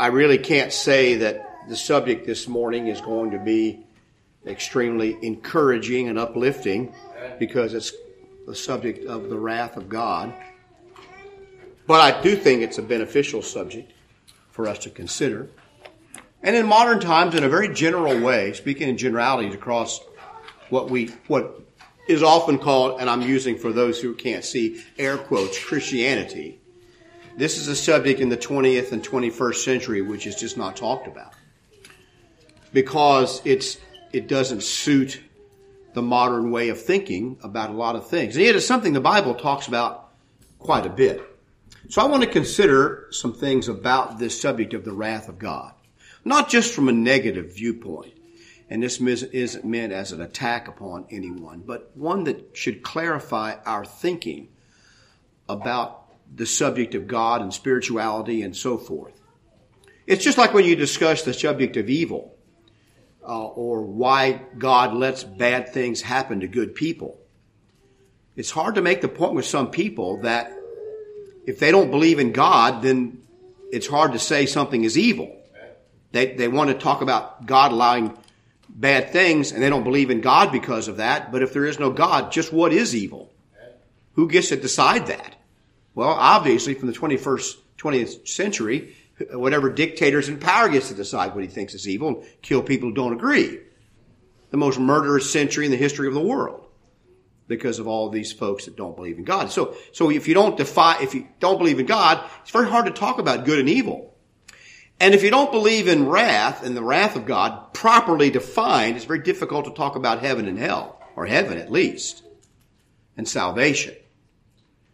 I really can't say that the subject this morning is going to be extremely encouraging and uplifting because it's the subject of the wrath of God. But I do think it's a beneficial subject for us to consider. And in modern times, in a very general way, speaking in generalities across what we, what is often called, and I'm using for those who can't see, air quotes, Christianity. This is a subject in the 20th and 21st century which is just not talked about. Because it's, it doesn't suit the modern way of thinking about a lot of things. And yet it's something the Bible talks about quite a bit. So I want to consider some things about this subject of the wrath of God. Not just from a negative viewpoint, and this isn't meant as an attack upon anyone, but one that should clarify our thinking about the subject of God and spirituality and so forth. It's just like when you discuss the subject of evil uh, or why God lets bad things happen to good people. It's hard to make the point with some people that if they don't believe in God, then it's hard to say something is evil. They, they want to talk about God allowing bad things and they don't believe in God because of that. But if there is no God, just what is evil? Who gets to decide that? Well, obviously from the 21st, 20th century, whatever dictator's in power gets to decide what he thinks is evil and kill people who don't agree. The most murderous century in the history of the world because of all these folks that don't believe in God. So, so if you don't defy, if you don't believe in God, it's very hard to talk about good and evil. And if you don't believe in wrath and the wrath of God properly defined, it's very difficult to talk about heaven and hell, or heaven at least, and salvation.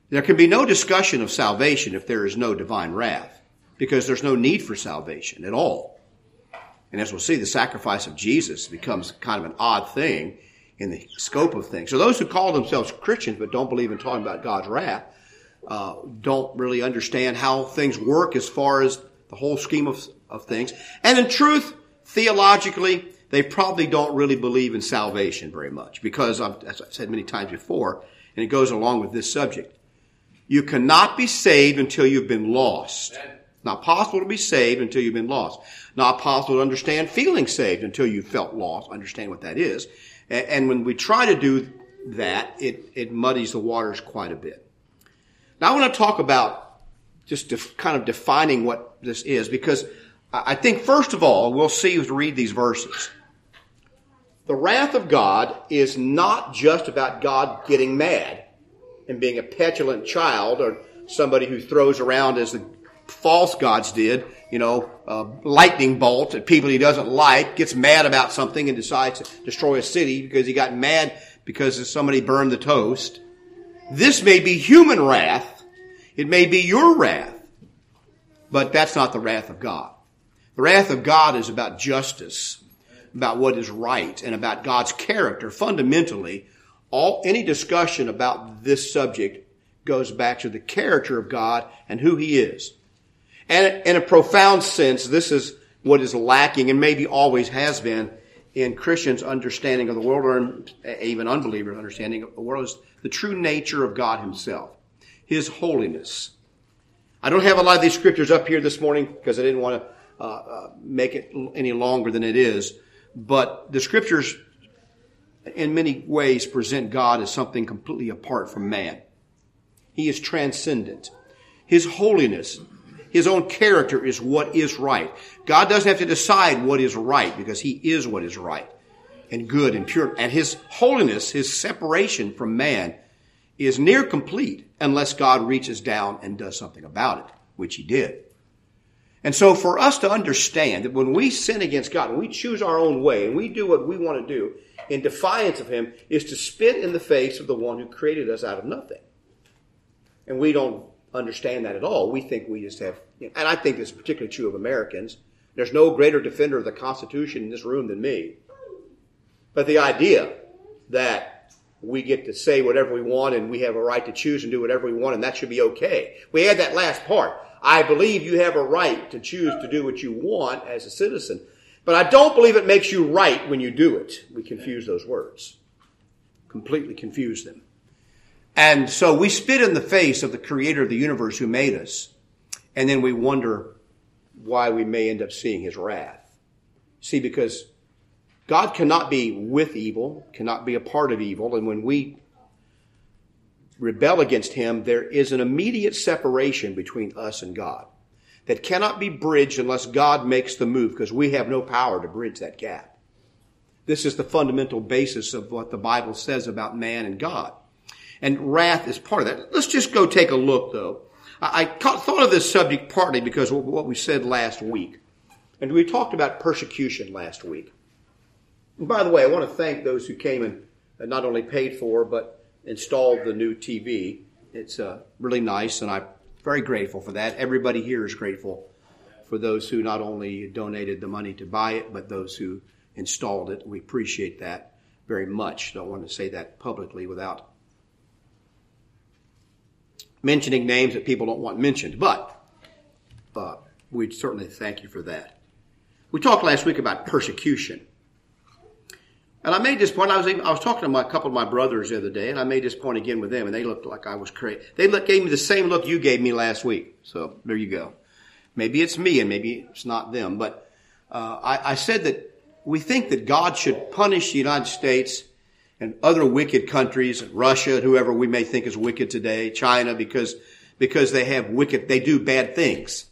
There can be no discussion of salvation if there is no divine wrath because there's no need for salvation at all. And as we'll see, the sacrifice of Jesus becomes kind of an odd thing in the scope of things. So those who call themselves Christians but don't believe in talking about God's wrath uh, don't really understand how things work as far as the whole scheme of, of things. And in truth, theologically, they probably don't really believe in salvation very much because, I've, as I've said many times before, and it goes along with this subject, you cannot be saved until you've been lost. Not possible to be saved until you've been lost. Not possible to understand feeling saved until you've felt lost, understand what that is. And when we try to do that, it, it muddies the waters quite a bit. Now I want to talk about just def, kind of defining what this is because I think first of all, we'll see as we read these verses. The wrath of God is not just about God getting mad and being a petulant child or somebody who throws around as the false gods did, you know, lightning bolt at people he doesn't like, gets mad about something and decides to destroy a city because he got mad because somebody burned the toast. This may be human wrath. It may be your wrath. But that's not the wrath of God. The wrath of God is about justice, about what is right, and about God's character. Fundamentally, all, any discussion about this subject goes back to the character of God and who He is. And in a profound sense, this is what is lacking and maybe always has been in Christians' understanding of the world or even unbelievers' understanding of the world is the true nature of God Himself, His holiness. I don't have a lot of these scriptures up here this morning because I didn't want to uh, uh, make it any longer than it is. But the scriptures, in many ways, present God as something completely apart from man. He is transcendent. His holiness his own character is what is right. God doesn't have to decide what is right because He is what is right and good and pure. And His holiness, His separation from man is near complete unless God reaches down and does something about it, which He did. And so for us to understand that when we sin against God we choose our own way and we do what we want to do in defiance of Him is to spit in the face of the one who created us out of nothing. And we don't understand that at all. We think we just have, and I think this is particularly true of Americans. There's no greater defender of the Constitution in this room than me. But the idea that we get to say whatever we want and we have a right to choose and do whatever we want and that should be okay. We add that last part. I believe you have a right to choose to do what you want as a citizen. But I don't believe it makes you right when you do it. We confuse those words. Completely confuse them. And so we spit in the face of the creator of the universe who made us. And then we wonder why we may end up seeing his wrath. See, because God cannot be with evil, cannot be a part of evil, and when we rebel against him, there is an immediate separation between us and God that cannot be bridged unless God makes the move because we have no power to bridge that gap. This is the fundamental basis of what the Bible says about man and God. And wrath is part of that. Let's just go take a look though. I, thought of this subject partly because of what we said last week. And we talked about persecution last week. And by the way, I want to thank those who came and uh, not only paid for, but installed the new TV. It's uh, really nice, and I'm very grateful for that. Everybody here is grateful for those who not only donated the money to buy it, but those who installed it. We appreciate that very much. Don't want to say that publicly without mentioning names that people don't want mentioned, but uh, we certainly thank you for that. We talked last week about persecution. And I made this point. I was I was talking to my, a couple of my brothers the other day, and I made this point again with them, and they looked like I was crazy. They look, gave me the same look you gave me last week. So there you go. Maybe it's me, and maybe it's not them. But uh, I, I said that we think that God should punish the United States and other wicked countries, Russia, whoever we may think is wicked today, China, because because they have wicked, they do bad things.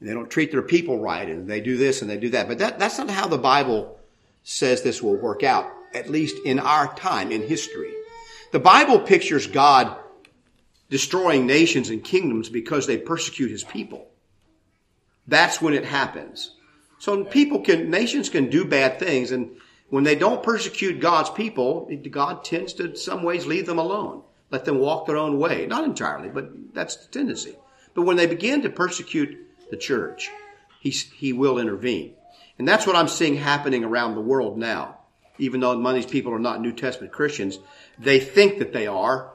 And They don't treat their people right, and they do this and they do that. But that, that's not how the Bible says this will work out, at least in our time, in history. The Bible pictures God destroying nations and kingdoms because they persecute his people. That's when it happens. So people can, nations can do bad things and when they don't persecute God's people, God tends to, in some ways, leave them alone. Let them walk their own way. Not entirely, but that's the tendency. But when they begin to persecute the church, he, he will intervene. And that's what I'm seeing happening around the world now. Even though many of these people are not New Testament Christians, they think that they are,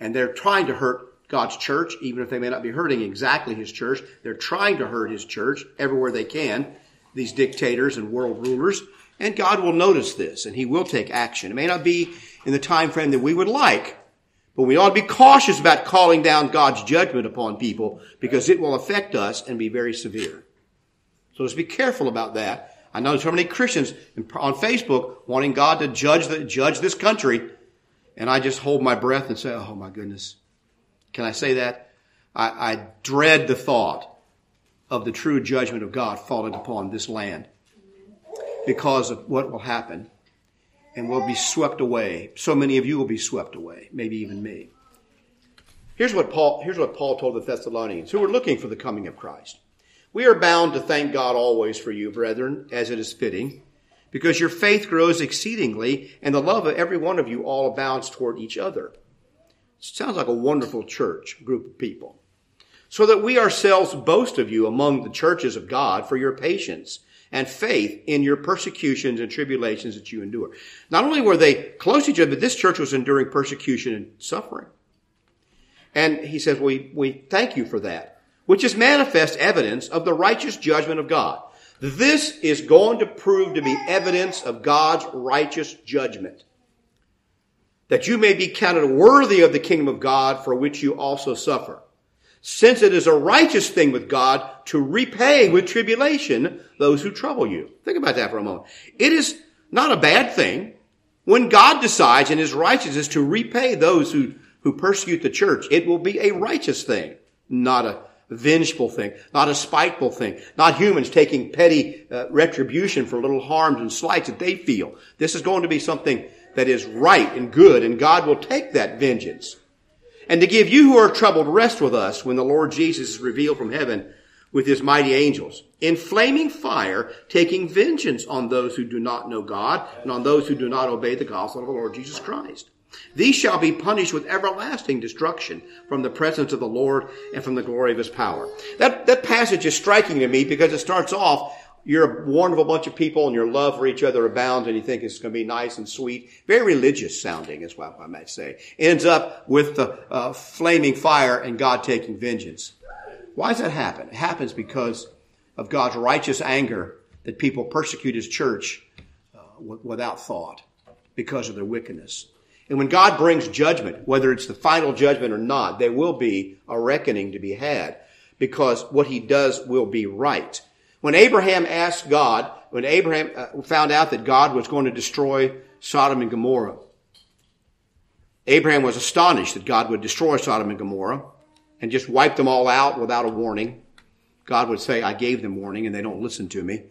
and they're trying to hurt God's church, even if they may not be hurting exactly his church. They're trying to hurt his church everywhere they can, these dictators and world rulers. And God will notice this, and he will take action. It may not be in the time frame that we would like, but we ought to be cautious about calling down God's judgment upon people because it will affect us and be very severe. So let's be careful about that. I know so many Christians on Facebook wanting God to judge the, judge this country. And I just hold my breath and say, Oh my goodness. Can I say that? I, I dread the thought of the true judgment of God falling upon this land because of what will happen and will be swept away. So many of you will be swept away, maybe even me. Here's what Paul, here's what Paul told the Thessalonians who were looking for the coming of Christ. We are bound to thank God always for you, brethren, as it is fitting, because your faith grows exceedingly, and the love of every one of you all abounds toward each other. Sounds like a wonderful church group of people. So that we ourselves boast of you among the churches of God for your patience and faith in your persecutions and tribulations that you endure. Not only were they close to each other, but this church was enduring persecution and suffering. And he says, we, we thank you for that which is manifest evidence of the righteous judgment of God. This is going to prove to be evidence of God's righteous judgment. That you may be counted worthy of the kingdom of God for which you also suffer. Since it is a righteous thing with God to repay with tribulation those who trouble you. Think about that for a moment. It is not a bad thing when God decides in his righteousness to repay those who, who persecute the church. It will be a righteous thing, not a vengeful thing, not a spiteful thing, not humans taking petty uh, retribution for little harms and slights that they feel. This is going to be something that is right and good, and God will take that vengeance. And to give you who are troubled rest with us when the Lord Jesus is revealed from heaven with his mighty angels, in flaming fire, taking vengeance on those who do not know God and on those who do not obey the gospel of the Lord Jesus Christ. These shall be punished with everlasting destruction from the presence of the Lord and from the glory of his power. That, that passage is striking to me because it starts off, you're one of a bunch of people and your love for each other abounds and you think it's going to be nice and sweet. Very religious sounding is what I might say. Ends up with the uh, flaming fire and God taking vengeance. Why does that happen? It happens because of God's righteous anger that people persecute his church uh, without thought because of their wickedness. And when God brings judgment, whether it's the final judgment or not, there will be a reckoning to be had because what he does will be right. When Abraham asked God, when Abraham uh, found out that God was going to destroy Sodom and Gomorrah, Abraham was astonished that God would destroy Sodom and Gomorrah and just wipe them all out without a warning. God would say, I gave them warning and they don't listen to me.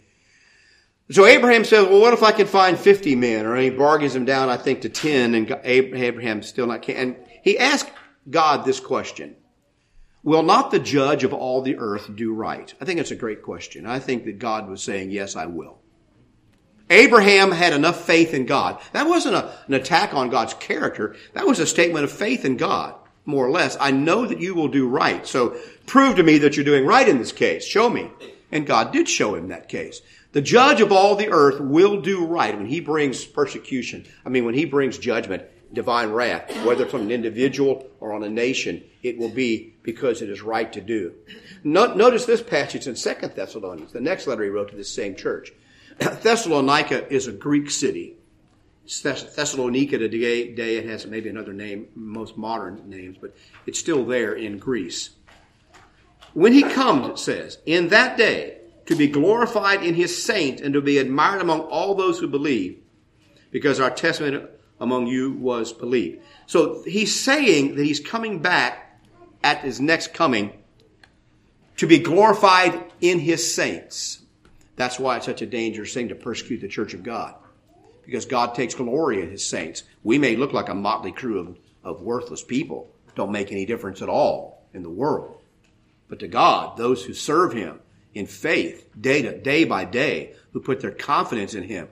So Abraham says, well, what if I could find 50 men? Or he bargains them down, I think, to 10 and Abraham still not can. And he asked God this question. Will not the judge of all the earth do right? I think it's a great question. I think that God was saying, yes, I will. Abraham had enough faith in God. That wasn't a, an attack on God's character. That was a statement of faith in God, more or less. I know that you will do right. So prove to me that you're doing right in this case. Show me. And God did show him that case. The judge of all the earth will do right when he brings persecution. I mean, when he brings judgment, divine wrath, whether on an individual or on a nation, it will be because it is right to do. Notice this passage in Second Thessalonians, the next letter he wrote to this same church. Thessalonica is a Greek city. Thessalonica today, it has maybe another name, most modern names, but it's still there in Greece. When he comes, it says, in that day, to be glorified in his saint and to be admired among all those who believe, because our testimony among you was believed. So he's saying that he's coming back at his next coming to be glorified in his saints. That's why it's such a dangerous thing to persecute the church of God. Because God takes glory in his saints. We may look like a motley crew of, of worthless people, don't make any difference at all in the world. But to God, those who serve him in faith, day to day by day, who put their confidence in him,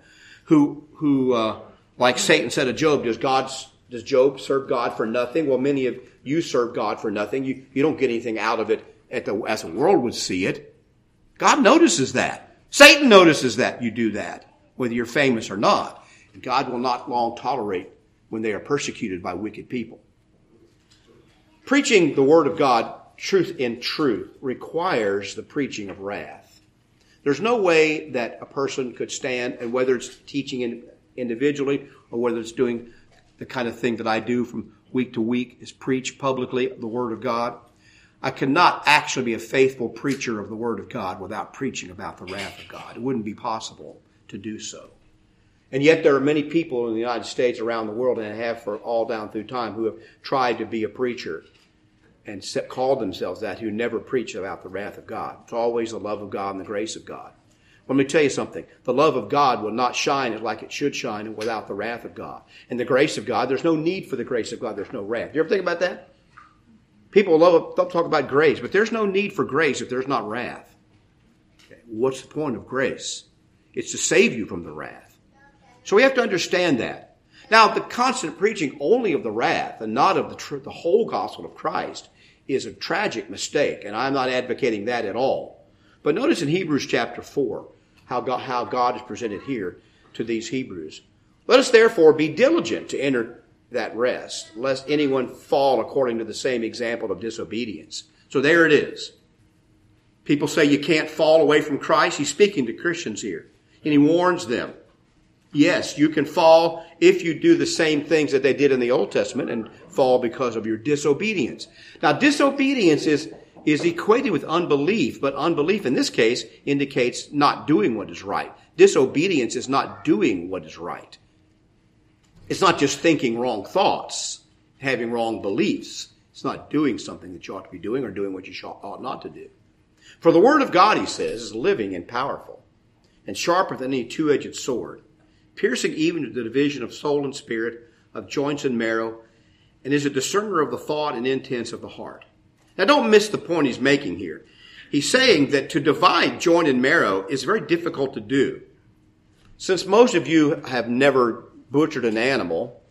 who who uh, like Satan said of Job, does God does Job serve God for nothing? Well, many of you serve God for nothing. You you don't get anything out of it the, as the world would see it. God notices that. Satan notices that you do that, whether you're famous or not. And God will not long tolerate when they are persecuted by wicked people. Preaching the Word of God, truth in truth, requires the preaching of wrath. There's no way that a person could stand, and whether it's teaching individually or whether it's doing the kind of thing that I do from week to week, is preach publicly the Word of God. I cannot actually be a faithful preacher of the Word of God without preaching about the wrath of God. It wouldn't be possible to do so. And yet there are many people in the United States, around the world, and have for all down through time, who have tried to be a preacher and called themselves that, who never preach about the wrath of God. It's always the love of God and the grace of God. Let me tell you something. The love of God will not shine like it should shine without the wrath of God. And the grace of God, there's no need for the grace of God. There's no wrath. You ever think about that? People love talk about grace, but there's no need for grace if there's not wrath. Okay. What's the point of grace? It's to save you from the wrath. So we have to understand that. Now, the constant preaching only of the wrath and not of the, tr- the whole gospel of Christ is a tragic mistake, and I'm not advocating that at all. But notice in Hebrews chapter 4 how God, how God is presented here to these Hebrews. Let us therefore be diligent to enter that rest, lest anyone fall according to the same example of disobedience. So there it is. People say you can't fall away from Christ. He's speaking to Christians here. And he warns them. Yes, you can fall if you do the same things that they did in the Old Testament and fall because of your disobedience. Now, disobedience is, is equated with unbelief, but unbelief in this case indicates not doing what is right. Disobedience is not doing what is right. It's not just thinking wrong thoughts, having wrong beliefs. It's not doing something that you ought to be doing or doing what you ought not to do. For the word of God, he says, is living and powerful and sharper than any two-edged sword, piercing even to the division of soul and spirit, of joints and marrow, and is a discerner of the thought and intents of the heart. Now don't miss the point he's making here. He's saying that to divide joint and marrow is very difficult to do. Since most of you have never butchered an animal,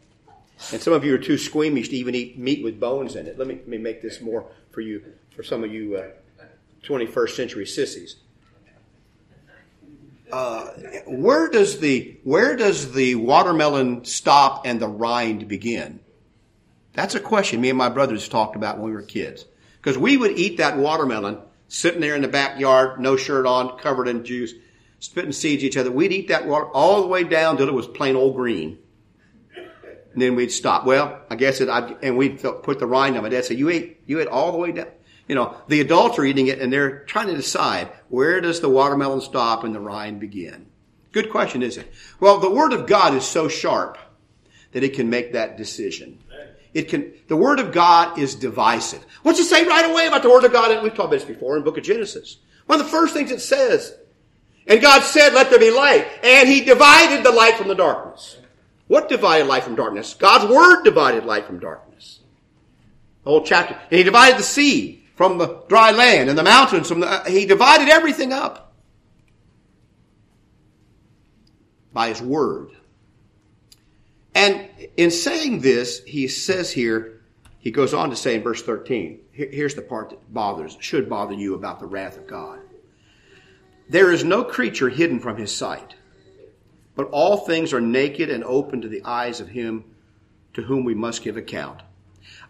and some of you are too squeamish to even eat meat with bones in it. Let me, let me make this more for you, for some of you uh, 21st century sissies. Uh, where does the where does the watermelon stop and the rind begin? That's a question me and my brothers talked about when we were kids. Because we would eat that watermelon sitting there in the backyard, no shirt on, covered in juice, spitting seeds at each other. We'd eat that water all the way down till it was plain old green. And then we'd stop. Well, I guess it, I'd, and we'd put the rind on. My dad said, you ate, you ate all the way down. You know, the adults are eating it and they're trying to decide where does the watermelon stop and the rind begin? Good question, isn't it? Well, the Word of God is so sharp that it can make that decision. It can, the Word of God is divisive. What's it say right away about the Word of God? And we've talked about this before in book of Genesis. One of the first things it says, and God said, let there be light. And He divided the light from the darkness. What divided light from darkness? God's Word divided light from darkness. The whole chapter. And He divided the sea from the dry land and the mountains from the, uh, He divided everything up by His Word. And in saying this, he says here, he goes on to say in verse 13, here's the part that bothers, should bother you about the wrath of God. There is no creature hidden from his sight, but all things are naked and open to the eyes of him to whom we must give account.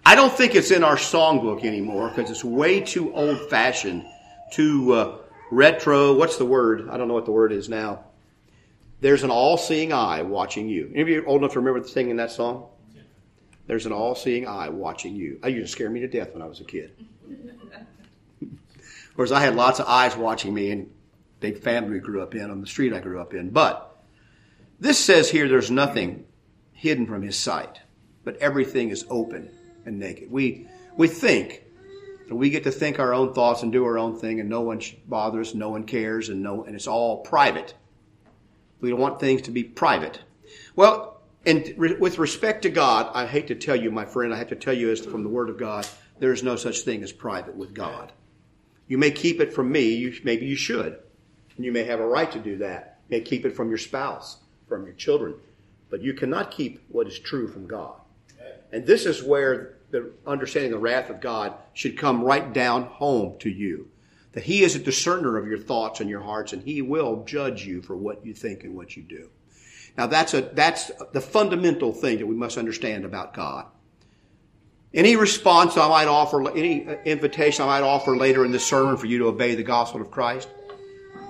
I don't think it's in our songbook anymore because it's way too old fashioned, too uh, retro. What's the word? I don't know what the word is now. There's an all-seeing eye watching you. Any of you old enough to remember singing that song? There's an all-seeing eye watching you. I used to scare me to death when I was a kid. Whereas I had lots of eyes watching me and big family we grew up in on the street I grew up in. But this says here there's nothing hidden from his sight, but everything is open and naked. We, we think, and we get to think our own thoughts and do our own thing and no one bothers, no one cares, and no, and it's all private. We don't want things to be private. Well, and re- with respect to God, I hate to tell you, my friend, I have to tell you as from the Word of God, there is no such thing as private with God. You may keep it from me, you, maybe you should. And you may have a right to do that. You may keep it from your spouse, from your children. But you cannot keep what is true from God. And this is where the understanding of the wrath of God should come right down home to you that He is a discerner of your thoughts and your hearts, and He will judge you for what you think and what you do. Now that's a, that's the fundamental thing that we must understand about God. Any response I might offer, any invitation I might offer later in this sermon for you to obey the gospel of Christ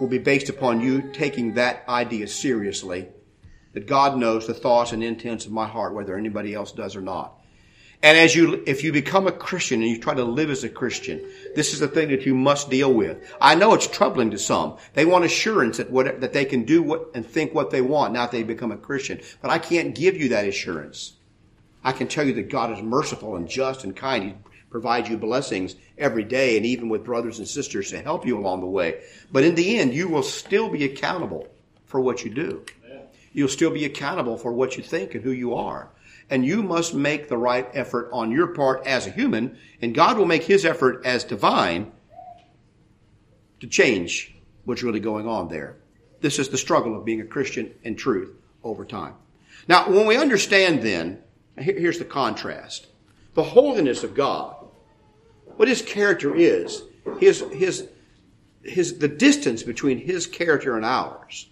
will be based upon you taking that idea seriously. That God knows the thoughts and intents of my heart, whether anybody else does or not. And as you, if you become a Christian and you try to live as a Christian, this is the thing that you must deal with. I know it's troubling to some. They want assurance that what, that they can do what and think what they want now that they become a Christian. But I can't give you that assurance. I can tell you that God is merciful and just and kind. He provides you blessings every day and even with brothers and sisters to help you along the way. But in the end, you will still be accountable for what you do. You'll still be accountable for what you think and who you are and you must make the right effort on your part as a human, and God will make his effort as divine to change what's really going on there. This is the struggle of being a Christian in truth over time. Now, when we understand then, here's the contrast. The holiness of God, what his character is, his, his, his, the distance between his character and ours.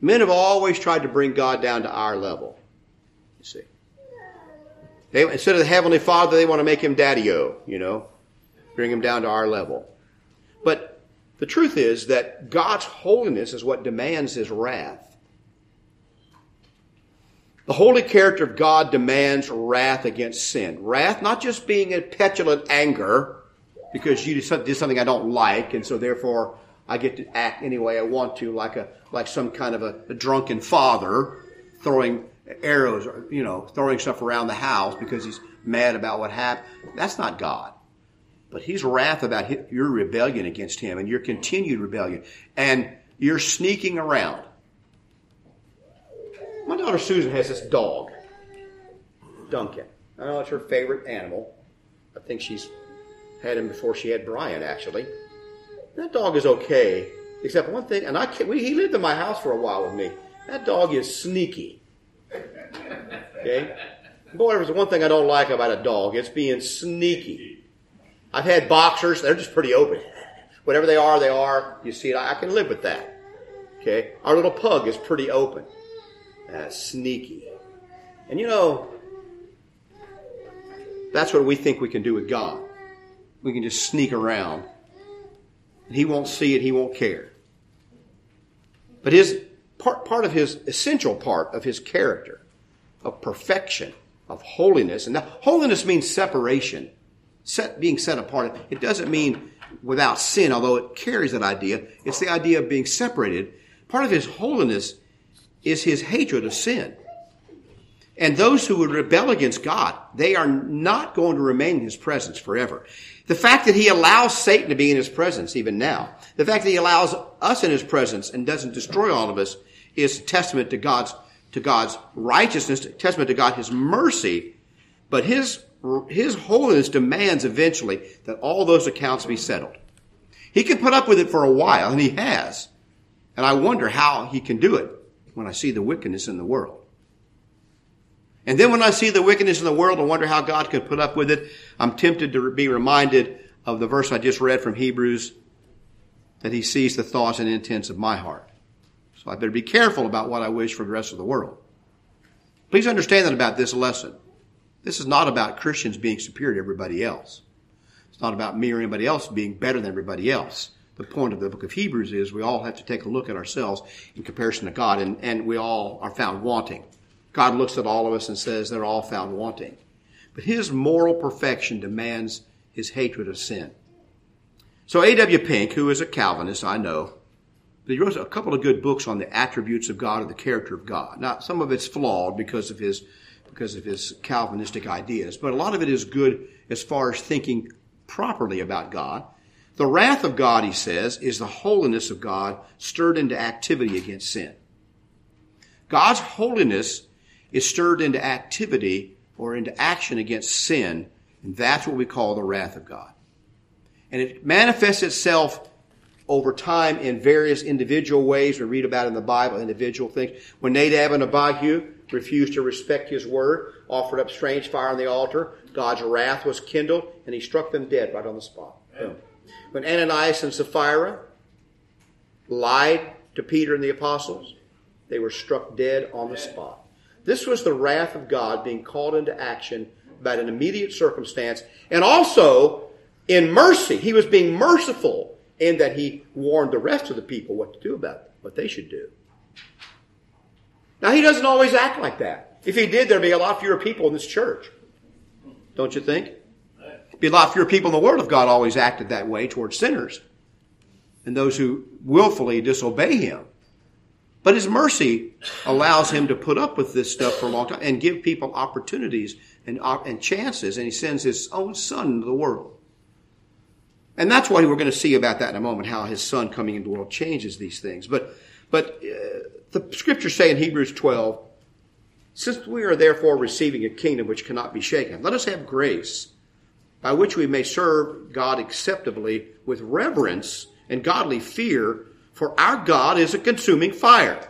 Men have always tried to bring God down to our level. You see. They, instead of the Heavenly Father, they want to make him daddy-o, you know, bring him down to our level. But the truth is that God's holiness is what demands his wrath. The holy character of God demands wrath against sin. Wrath, not just being a petulant anger because you did something I don't like, and so therefore I get to act any way I want to, like a like some kind of a, a drunken father throwing arrows, or, you know, throwing stuff around the house because he's mad about what happened. That's not God. But he's wrath about your rebellion against him and your continued rebellion. And you're sneaking around. My daughter Susan has this dog, Duncan. I know it's her favorite animal. I think she's had him before she had Brian, actually. That dog is okay, except one thing, and I can't, we, he lived in my house for a while with me. That dog is sneaky. Okay? Boy, there's one thing I don't like about a dog. It's being sneaky. I've had boxers, they're just pretty open. Whatever they are, they are. You see it, I can live with that. Okay? Our little pug is pretty open. Uh, sneaky. And you know, that's what we think we can do with God. We can just sneak around. He won't see it, he won't care. But his part, part of his essential part of his character of perfection, of holiness. And now holiness means separation. set, being set apart, it doesn't mean without sin, although it carries that idea. It's the idea of being separated. Part of his holiness is his hatred of sin. And those who would rebel against God, they are not going to remain in his presence forever. The fact that he allows Satan to be in his presence even now, the fact that he allows us in his presence and doesn't destroy all of us is a testament to God's to God's righteousness, testament to God his mercy, but his his holiness demands eventually that all those accounts be settled. He can put up with it for a while, and he has. And I wonder how he can do it when I see the wickedness in the world. And then when I see the wickedness in the world and wonder how God could put up with it, I'm tempted to be reminded of the verse I just read from Hebrews that he sees the thoughts and intents of my heart. So I better be careful about what I wish for the rest of the world. Please understand that about this lesson. This is not about Christians being superior to everybody else. It's not about me or anybody else being better than everybody else. The point of the book of Hebrews is we all have to take a look at ourselves in comparison to God, and, and we all are found wanting. God looks at all of us and says they're all found wanting. But his moral perfection demands his hatred of sin. So A.W. Pink, who is a Calvinist, I know, but he wrote a couple of good books on the attributes of God or the character of God. Now, some of it's flawed because of his because of his Calvinistic ideas, but a lot of it is good as far as thinking properly about God. The wrath of God, he says, is the holiness of God stirred into activity against sin. God's holiness is stirred into activity or into action against sin, and that's what we call the wrath of God. And it manifests itself over time in various individual ways. We read about in the Bible individual things. When Nadab and Abihu refused to respect his word, offered up strange fire on the altar, God's wrath was kindled, and he struck them dead right on the spot. When Ananias and Sapphira lied to Peter and the apostles, they were struck dead on the spot. This was the wrath of God being called into action about an immediate circumstance, and also in mercy. He was being merciful in that he warned the rest of the people what to do about it, what they should do. Now, he doesn't always act like that. If he did, there'd be a lot fewer people in this church. Don't you think? Be a lot fewer people in the world if God always acted that way towards sinners and those who willfully disobey him. But his mercy allows him to put up with this stuff for a long time and give people opportunities and, and chances, and he sends his own son into the world. And that's what we're going to see about that in a moment, how his son coming into the world changes these things. But, but uh, the scriptures say in Hebrews 12, since we are therefore receiving a kingdom which cannot be shaken, let us have grace by which we may serve God acceptably with reverence and godly fear, for our God is a consuming fire.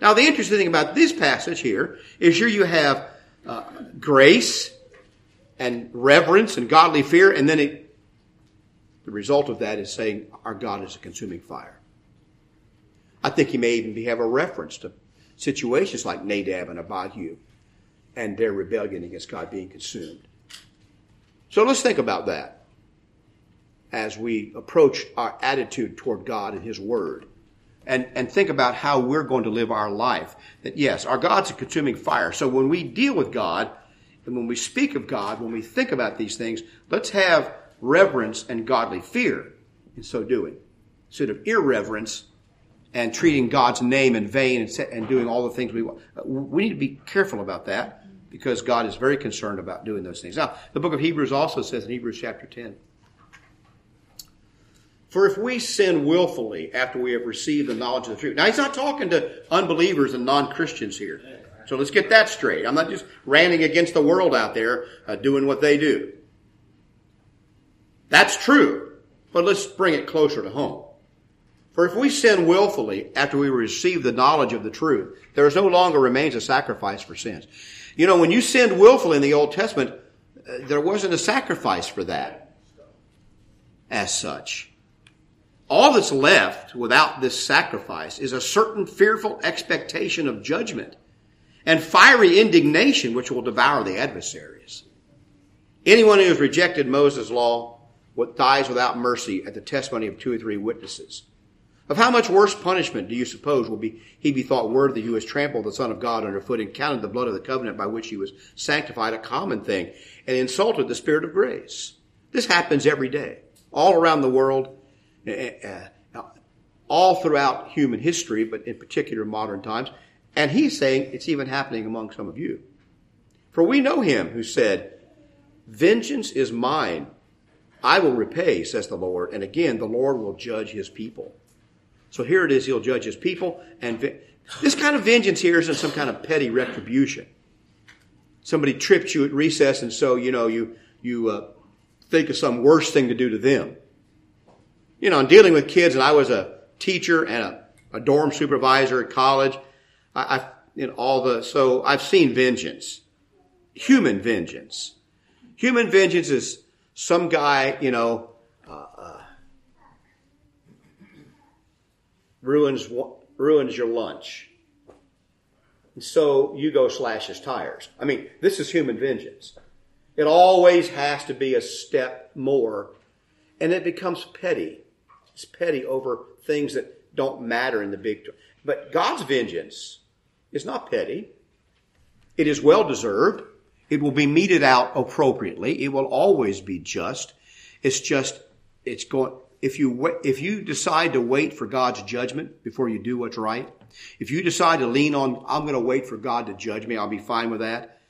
Now, the interesting thing about this passage here is here you have uh, grace and reverence and godly fear, and then it the result of that is saying our God is a consuming fire. I think he may even have a reference to situations like Nadab and Abihu and their rebellion against God being consumed. So let's think about that as we approach our attitude toward God and His Word. And, and think about how we're going to live our life. That yes, our God's a consuming fire. So when we deal with God, and when we speak of God, when we think about these things, let's have reverence and godly fear in so doing, instead of irreverence and treating God's name in vain and, and doing all the things we want. We need to be careful about that because God is very concerned about doing those things. Now, the book of Hebrews also says in Hebrews chapter 10, for if we sin willfully after we have received the knowledge of the truth. Now, he's not talking to unbelievers and non Christians here. So let's get that straight. I'm not just ranting against the world out there uh, doing what they do. That's true, but let's bring it closer to home. For if we sin willfully after we receive the knowledge of the truth, there is no longer remains a sacrifice for sins. You know, when you sinned willfully in the Old Testament, uh, there wasn't a sacrifice for that as such. All that's left without this sacrifice is a certain fearful expectation of judgment and fiery indignation which will devour the adversaries. Anyone who has rejected Moses' law what dies without mercy at the testimony of two or three witnesses. Of how much worse punishment do you suppose will be he be thought worthy who has trampled the Son of God underfoot and counted the blood of the covenant by which he was sanctified a common thing and insulted the Spirit of grace? This happens every day, all around the world, Eh, eh, eh, all throughout human history, but in particular modern times. And he's saying it's even happening among some of you. For we know him who said, Vengeance is mine. I will repay, says the Lord. And again, the Lord will judge his people. So here it is, he'll judge his people. And this kind of vengeance here isn't some kind of petty retribution. Somebody tripped you at recess, and so, you know, you, you uh, think of some worse thing to do to them. You know, in dealing with kids, and I was a teacher and a, a dorm supervisor at college. I, I, in all the, so I've seen vengeance. Human vengeance. Human vengeance is some guy, you know, uh, uh, ruins, ruins your lunch. And so you go slash his tires. I mean, this is human vengeance. It always has to be a step more, and it becomes petty. It's petty over things that don't matter in the big. But God's vengeance is not petty. It is well deserved. It will be meted out appropriately. It will always be just. It's just, it's going, if you, if you decide to wait for God's judgment before you do what's right, if you decide to lean on, I'm going to wait for God to judge me, I'll be fine with that.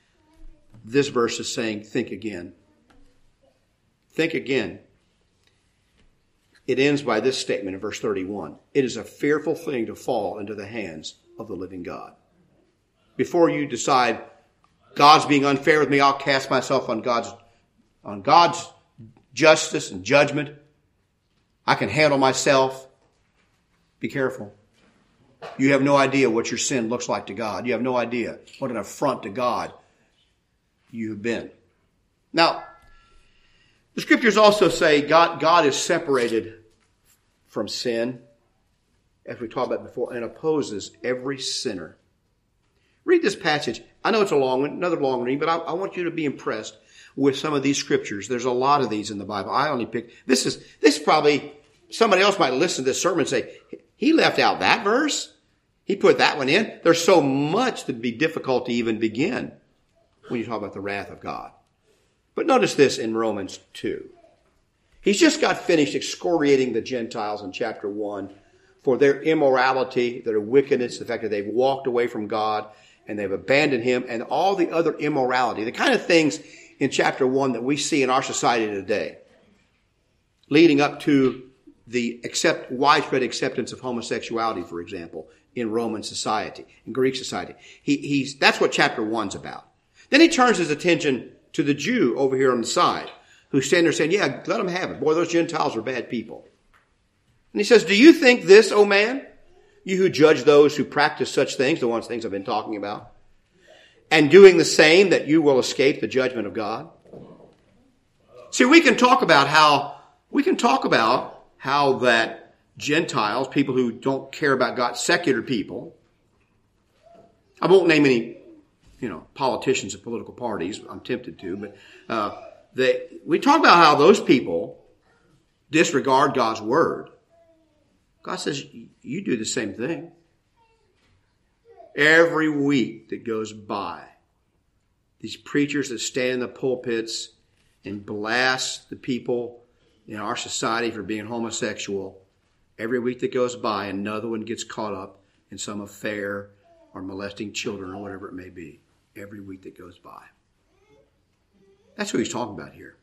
This verse is saying, think again. Think again. It ends by this statement in verse 31. It is a fearful thing to fall into the hands of the living God. Before you decide, God's being unfair with me, I'll cast myself on God's, on God's justice and judgment. I can handle myself. Be careful. You have no idea what your sin looks like to God. You have no idea what an affront to God you have been. Now, the scriptures also say God, God is separated from sin, as we talked about before, and opposes every sinner. Read this passage. I know it's a long one, another long reading, but I, I want you to be impressed with some of these scriptures. There's a lot of these in the Bible. I only picked, this is, this probably, somebody else might listen to this sermon and say, he left out that verse? He put that one in. There's so much to be difficult to even begin when you talk about the wrath of God. But notice this in Romans 2. He's just got finished excoriating the Gentiles in chapter 1 for their immorality, their wickedness, the fact that they've walked away from God and they've abandoned Him, and all the other immorality, the kind of things in chapter 1 that we see in our society today, leading up to the accept, widespread acceptance of homosexuality, for example, in Roman society, in Greek society. He, he's, that's what chapter one's about. Then he turns his attention to the Jew over here on the side, who's standing there saying, yeah, let them have it. Boy, those Gentiles are bad people. And he says, do you think this, O man? You who judge those who practice such things, the ones things I've been talking about, and doing the same, that you will escape the judgment of God? See, we can talk about how, we can talk about how that Gentiles, people who don't care about God, secular people. I won't name any, you know, politicians and political parties. I'm tempted to, but uh, they, we talk about how those people disregard God's word. God says you do the same thing. Every week that goes by, these preachers that stand in the pulpits and blast the people in our society for being homosexual Every week that goes by, another one gets caught up in some affair or molesting children or whatever it may be. Every week that goes by. That's what he's talking about here.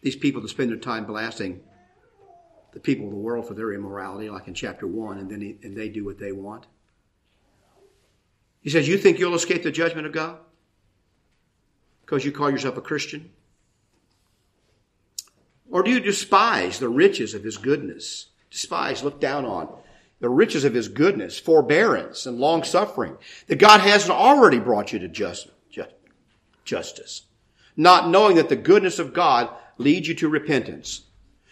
These people that spend their time blasting the people of the world for their immorality, like in chapter 1, and then he, and they do what they want. He says, You think you'll escape the judgment of God? Because you call yourself a Christian? Or do you despise the riches of his goodness? despise, look down on. The riches of his goodness, forbearance, and long suffering. That God hasn't already brought you to just, just, justice. Not knowing that the goodness of God leads you to repentance.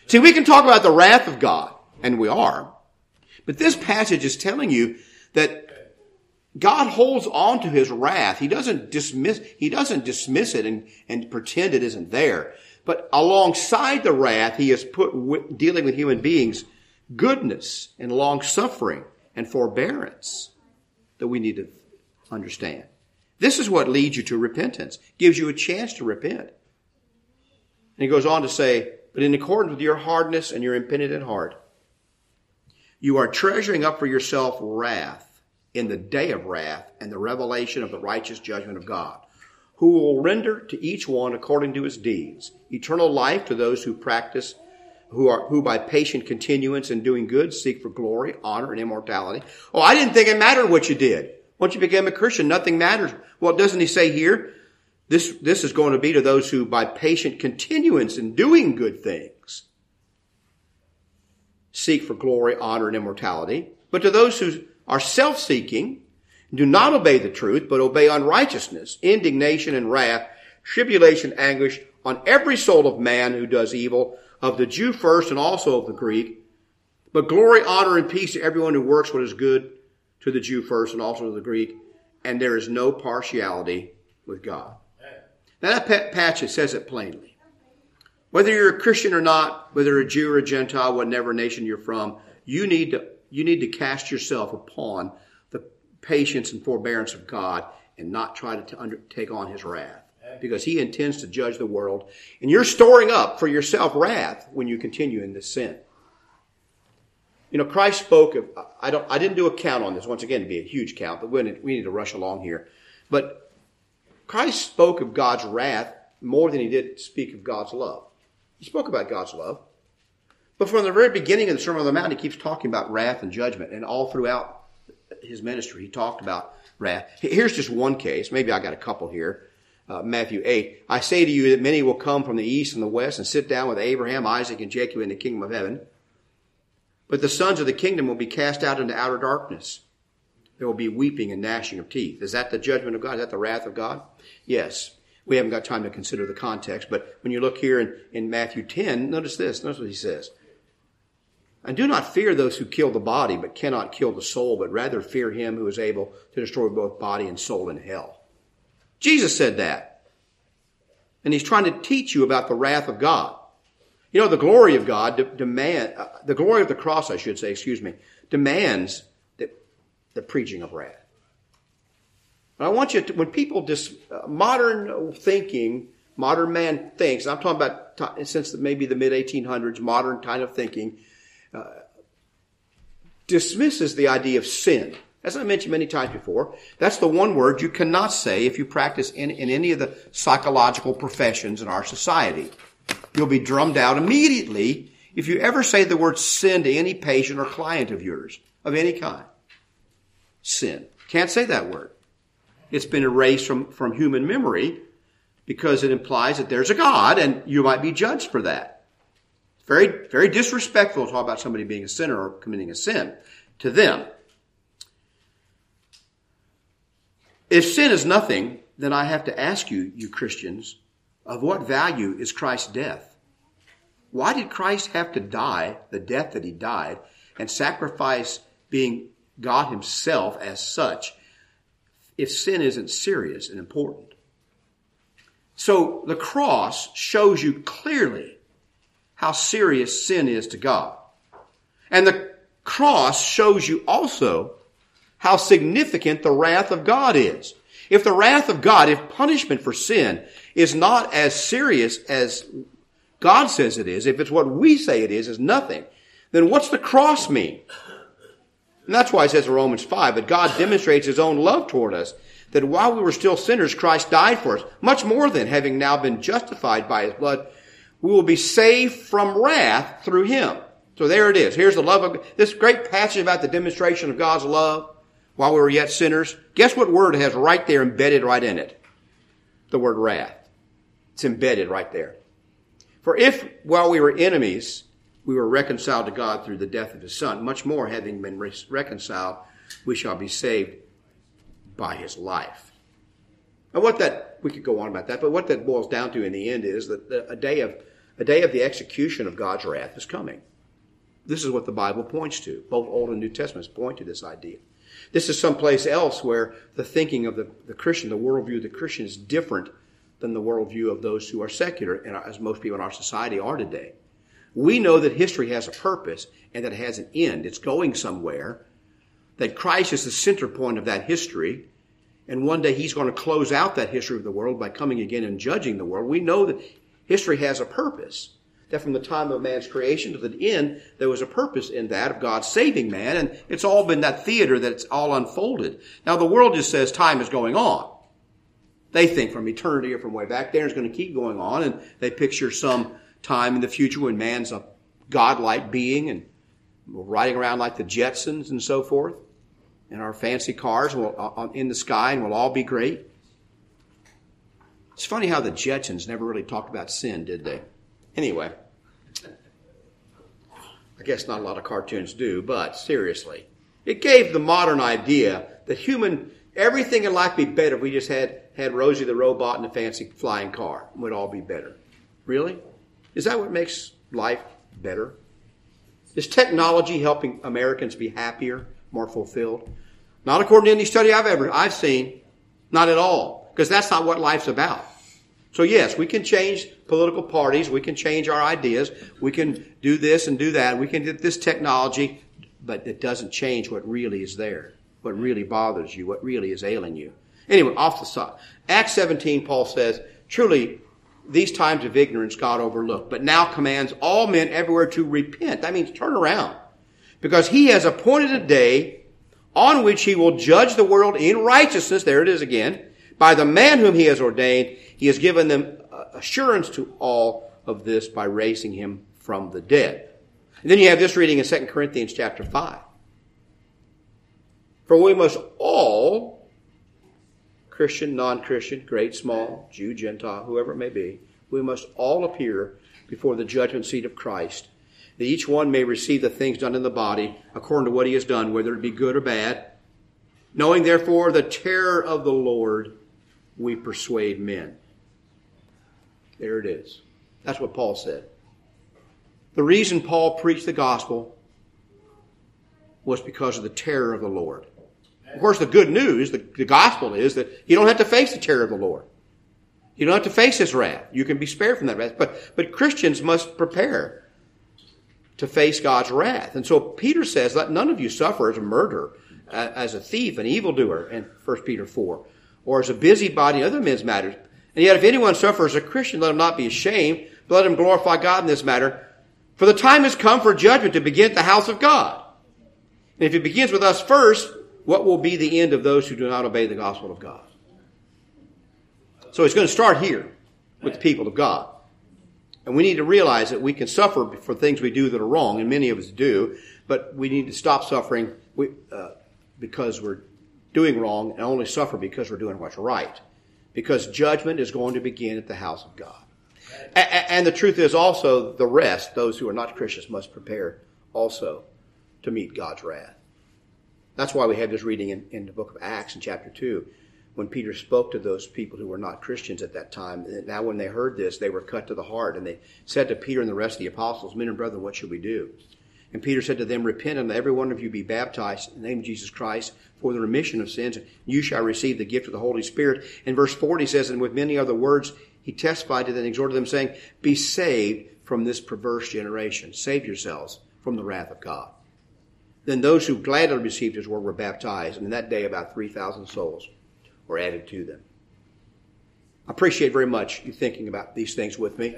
See, we can talk about the wrath of God, and we are. But this passage is telling you that God holds on to his wrath. He doesn't dismiss, he doesn't dismiss it and, and pretend it isn't there. But alongside the wrath, he has put dealing with human beings goodness and long suffering and forbearance that we need to understand. This is what leads you to repentance, gives you a chance to repent. And he goes on to say, but in accordance with your hardness and your impenitent heart, you are treasuring up for yourself wrath in the day of wrath and the revelation of the righteous judgment of God, who will render to each one according to his deeds, eternal life to those who practice who are who by patient continuance in doing good seek for glory, honor, and immortality. Oh, I didn't think it mattered what you did. Once you became a Christian, nothing matters. Well, doesn't he say here? This, this is going to be to those who by patient continuance in doing good things seek for glory, honor, and immortality. But to those who are self-seeking, do not obey the truth, but obey unrighteousness, indignation and wrath, tribulation, anguish on every soul of man who does evil, of the Jew first and also of the Greek. But glory, honor, and peace to everyone who works what is good, to the Jew first and also to the Greek. And there is no partiality with God. Now that passage says it plainly. Whether you're a Christian or not, whether a Jew or a Gentile, whatever nation you're from, you need to, you need to cast yourself upon the patience and forbearance of God and not try to under, take on his wrath because he intends to judge the world. And you're storing up for yourself wrath when you continue in this sin. You know, Christ spoke of, I don't, I didn't do a count on this, once again, to be a huge count, but we need to rush along here. But Christ spoke of God's wrath more than he did speak of God's love. He spoke about God's love. But from the very beginning of the Sermon on the Mount, he keeps talking about wrath and judgment. And all throughout his ministry, he talked about wrath. Here's just one case. Maybe I got a couple here uh, Matthew 8. I say to you that many will come from the east and the west and sit down with Abraham, Isaac, and Jacob in the kingdom of heaven. But the sons of the kingdom will be cast out into outer darkness. There will be weeping and gnashing of teeth. Is that the judgment of God? Is that the wrath of God? Yes. We haven't got time to consider the context, but when you look here in, in Matthew 10, notice this. Notice what he says. And do not fear those who kill the body, but cannot kill the soul, but rather fear him who is able to destroy both body and soul in hell. Jesus said that. And he's trying to teach you about the wrath of God. You know, the glory of God de- demand, uh, the glory of the cross, I should say, excuse me, demands the, the preaching of wrath. I want you to, when people just, uh, modern thinking, modern man thinks, I'm talking about t- since maybe the mid 1800s, modern kind of thinking, uh, dismisses the idea of sin. As I mentioned many times before, that's the one word you cannot say if you practice in, in any of the psychological professions in our society. You'll be drummed out immediately if you ever say the word sin to any patient or client of yours, of any kind. Sin. Can't say that word. It's been erased from, from human memory because it implies that there's a God and you might be judged for that. Very, very disrespectful to talk about somebody being a sinner or committing a sin to them. If sin is nothing, then I have to ask you, you Christians, of what value is Christ's death? Why did Christ have to die the death that he died and sacrifice being God himself as such if sin isn't serious and important? So the cross shows you clearly how serious sin is to God. And the cross shows you also how significant the wrath of God is. If the wrath of God, if punishment for sin is not as serious as God says it is, if it's what we say it is, is nothing, then what's the cross mean? And that's why it says in Romans 5 that God demonstrates his own love toward us, that while we were still sinners, Christ died for us. Much more than having now been justified by his blood, we will be saved from wrath through him. So there it is. Here's the love of this great passage about the demonstration of God's love while we were yet sinners, guess what word has right there embedded right in it? The word wrath. It's embedded right there. For if while we were enemies, we were reconciled to God through the death of his son, much more having been re- reconciled, we shall be saved by his life. And what that, we could go on about that, but what that boils down to in the end is that a day of, a day of the execution of God's wrath is coming. This is what the Bible points to. Both Old and New Testaments point to this idea. This is someplace else where the thinking of the, the Christian, the worldview of the Christian is different than the worldview of those who are secular, and as most people in our society are today. We know that history has a purpose and that it has an end. It's going somewhere. That Christ is the center point of that history. And one day he's going to close out that history of the world by coming again and judging the world. We know that History has a purpose. That from the time of man's creation to the end, there was a purpose in that of God saving man, and it's all been that theater that it's all unfolded. Now the world just says time is going on. They think from eternity or from way back there is going to keep going on, and they picture some time in the future when man's a godlike being and riding around like the Jetsons and so forth, and our fancy cars will, uh, in the sky and we'll all be great. It's funny how the Jetsons never really talked about sin, did they? Anyway, I guess not a lot of cartoons do, but seriously, it gave the modern idea that human everything in life be better if we just had had Rosie the robot and a fancy flying car. It would all be better. Really? Is that what makes life better? Is technology helping Americans be happier, more fulfilled? Not according to any study I've ever I've seen. Not at all. Because that's not what life's about. So yes, we can change political parties, we can change our ideas, we can do this and do that, we can get this technology, but it doesn't change what really is there, what really bothers you, what really is ailing you. Anyway, off the side. Acts 17, Paul says, truly, these times of ignorance God overlooked, but now commands all men everywhere to repent. That means turn around. Because he has appointed a day on which he will judge the world in righteousness. There it is again. By the man whom he has ordained, he has given them uh, assurance to all of this by raising him from the dead. And then you have this reading in 2 Corinthians chapter 5. For we must all, Christian, non-Christian, great, small, Jew, Gentile, whoever it may be, we must all appear before the judgment seat of Christ, that each one may receive the things done in the body according to what he has done, whether it be good or bad. Knowing therefore the terror of the Lord, we persuade men. There it is. That's what Paul said. The reason Paul preached the gospel was because of the terror of the Lord. Of course, the good news, the, the gospel is that you don't have to face the terror of the Lord. You don't have to face his wrath. You can be spared from that wrath. But, but Christians must prepare to face God's wrath. And so Peter says, let none of you suffer as a murderer, as a thief, an evildoer in 1 Peter 4, or as a busybody in other men's matters. And yet if anyone suffers as a Christian, let him not be ashamed, but let him glorify God in this matter. For the time has come for judgment to begin at the house of God. And if it begins with us first, what will be the end of those who do not obey the gospel of God? So it's going to start here with the people of God. And we need to realize that we can suffer for things we do that are wrong, and many of us do, but we need to stop suffering uh, because we're doing wrong and only suffer because we're doing what's right because judgment is going to begin at the house of God. And the truth is also the rest, those who are not Christians, must prepare also to meet God's wrath. That's why we have this reading in, in the book of Acts in chapter 2 when Peter spoke to those people who were not Christians at that time. Now, when they heard this, they were cut to the heart, and they said to Peter and the rest of the apostles, Men and brethren, what should we do? And Peter said to them, Repent and let every one of you be baptized in the name of Jesus Christ for the remission of sins. And you shall receive the gift of the Holy Spirit. In verse 40 says, And with many other words, he testified to them and exhorted them, saying, Be saved from this perverse generation. Save yourselves from the wrath of God. Then those who gladly received his word were baptized, and in that day about 3,000 souls were added to them. I appreciate very much you thinking about these things with me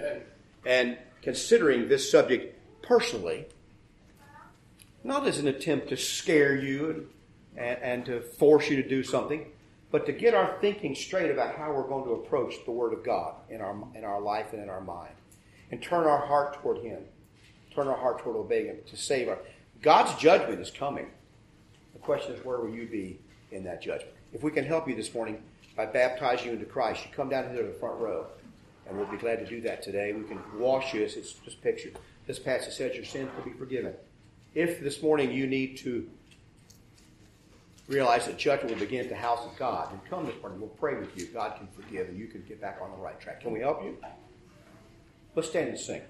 and considering this subject personally not as an attempt to scare you and, and, to force you to do something, but to get our thinking straight about how we're going to approach the Word of God in our, in our life and in our mind. And turn our heart toward Him. Turn our heart toward obeying Him to save our. God's judgment is coming. The question is, where will you be in that judgment? If we can help you this morning by baptizing you into Christ, you come down here to the front row, and we'll be glad to do that today. We can wash you, as it's just pictured. This passage says your sins will be forgiven. If this morning you need to realize that judgment will begin at the house of God, then come this morning. We'll pray with you. God can forgive and you can get back on the right track. Can we help you? Let's stand and sing.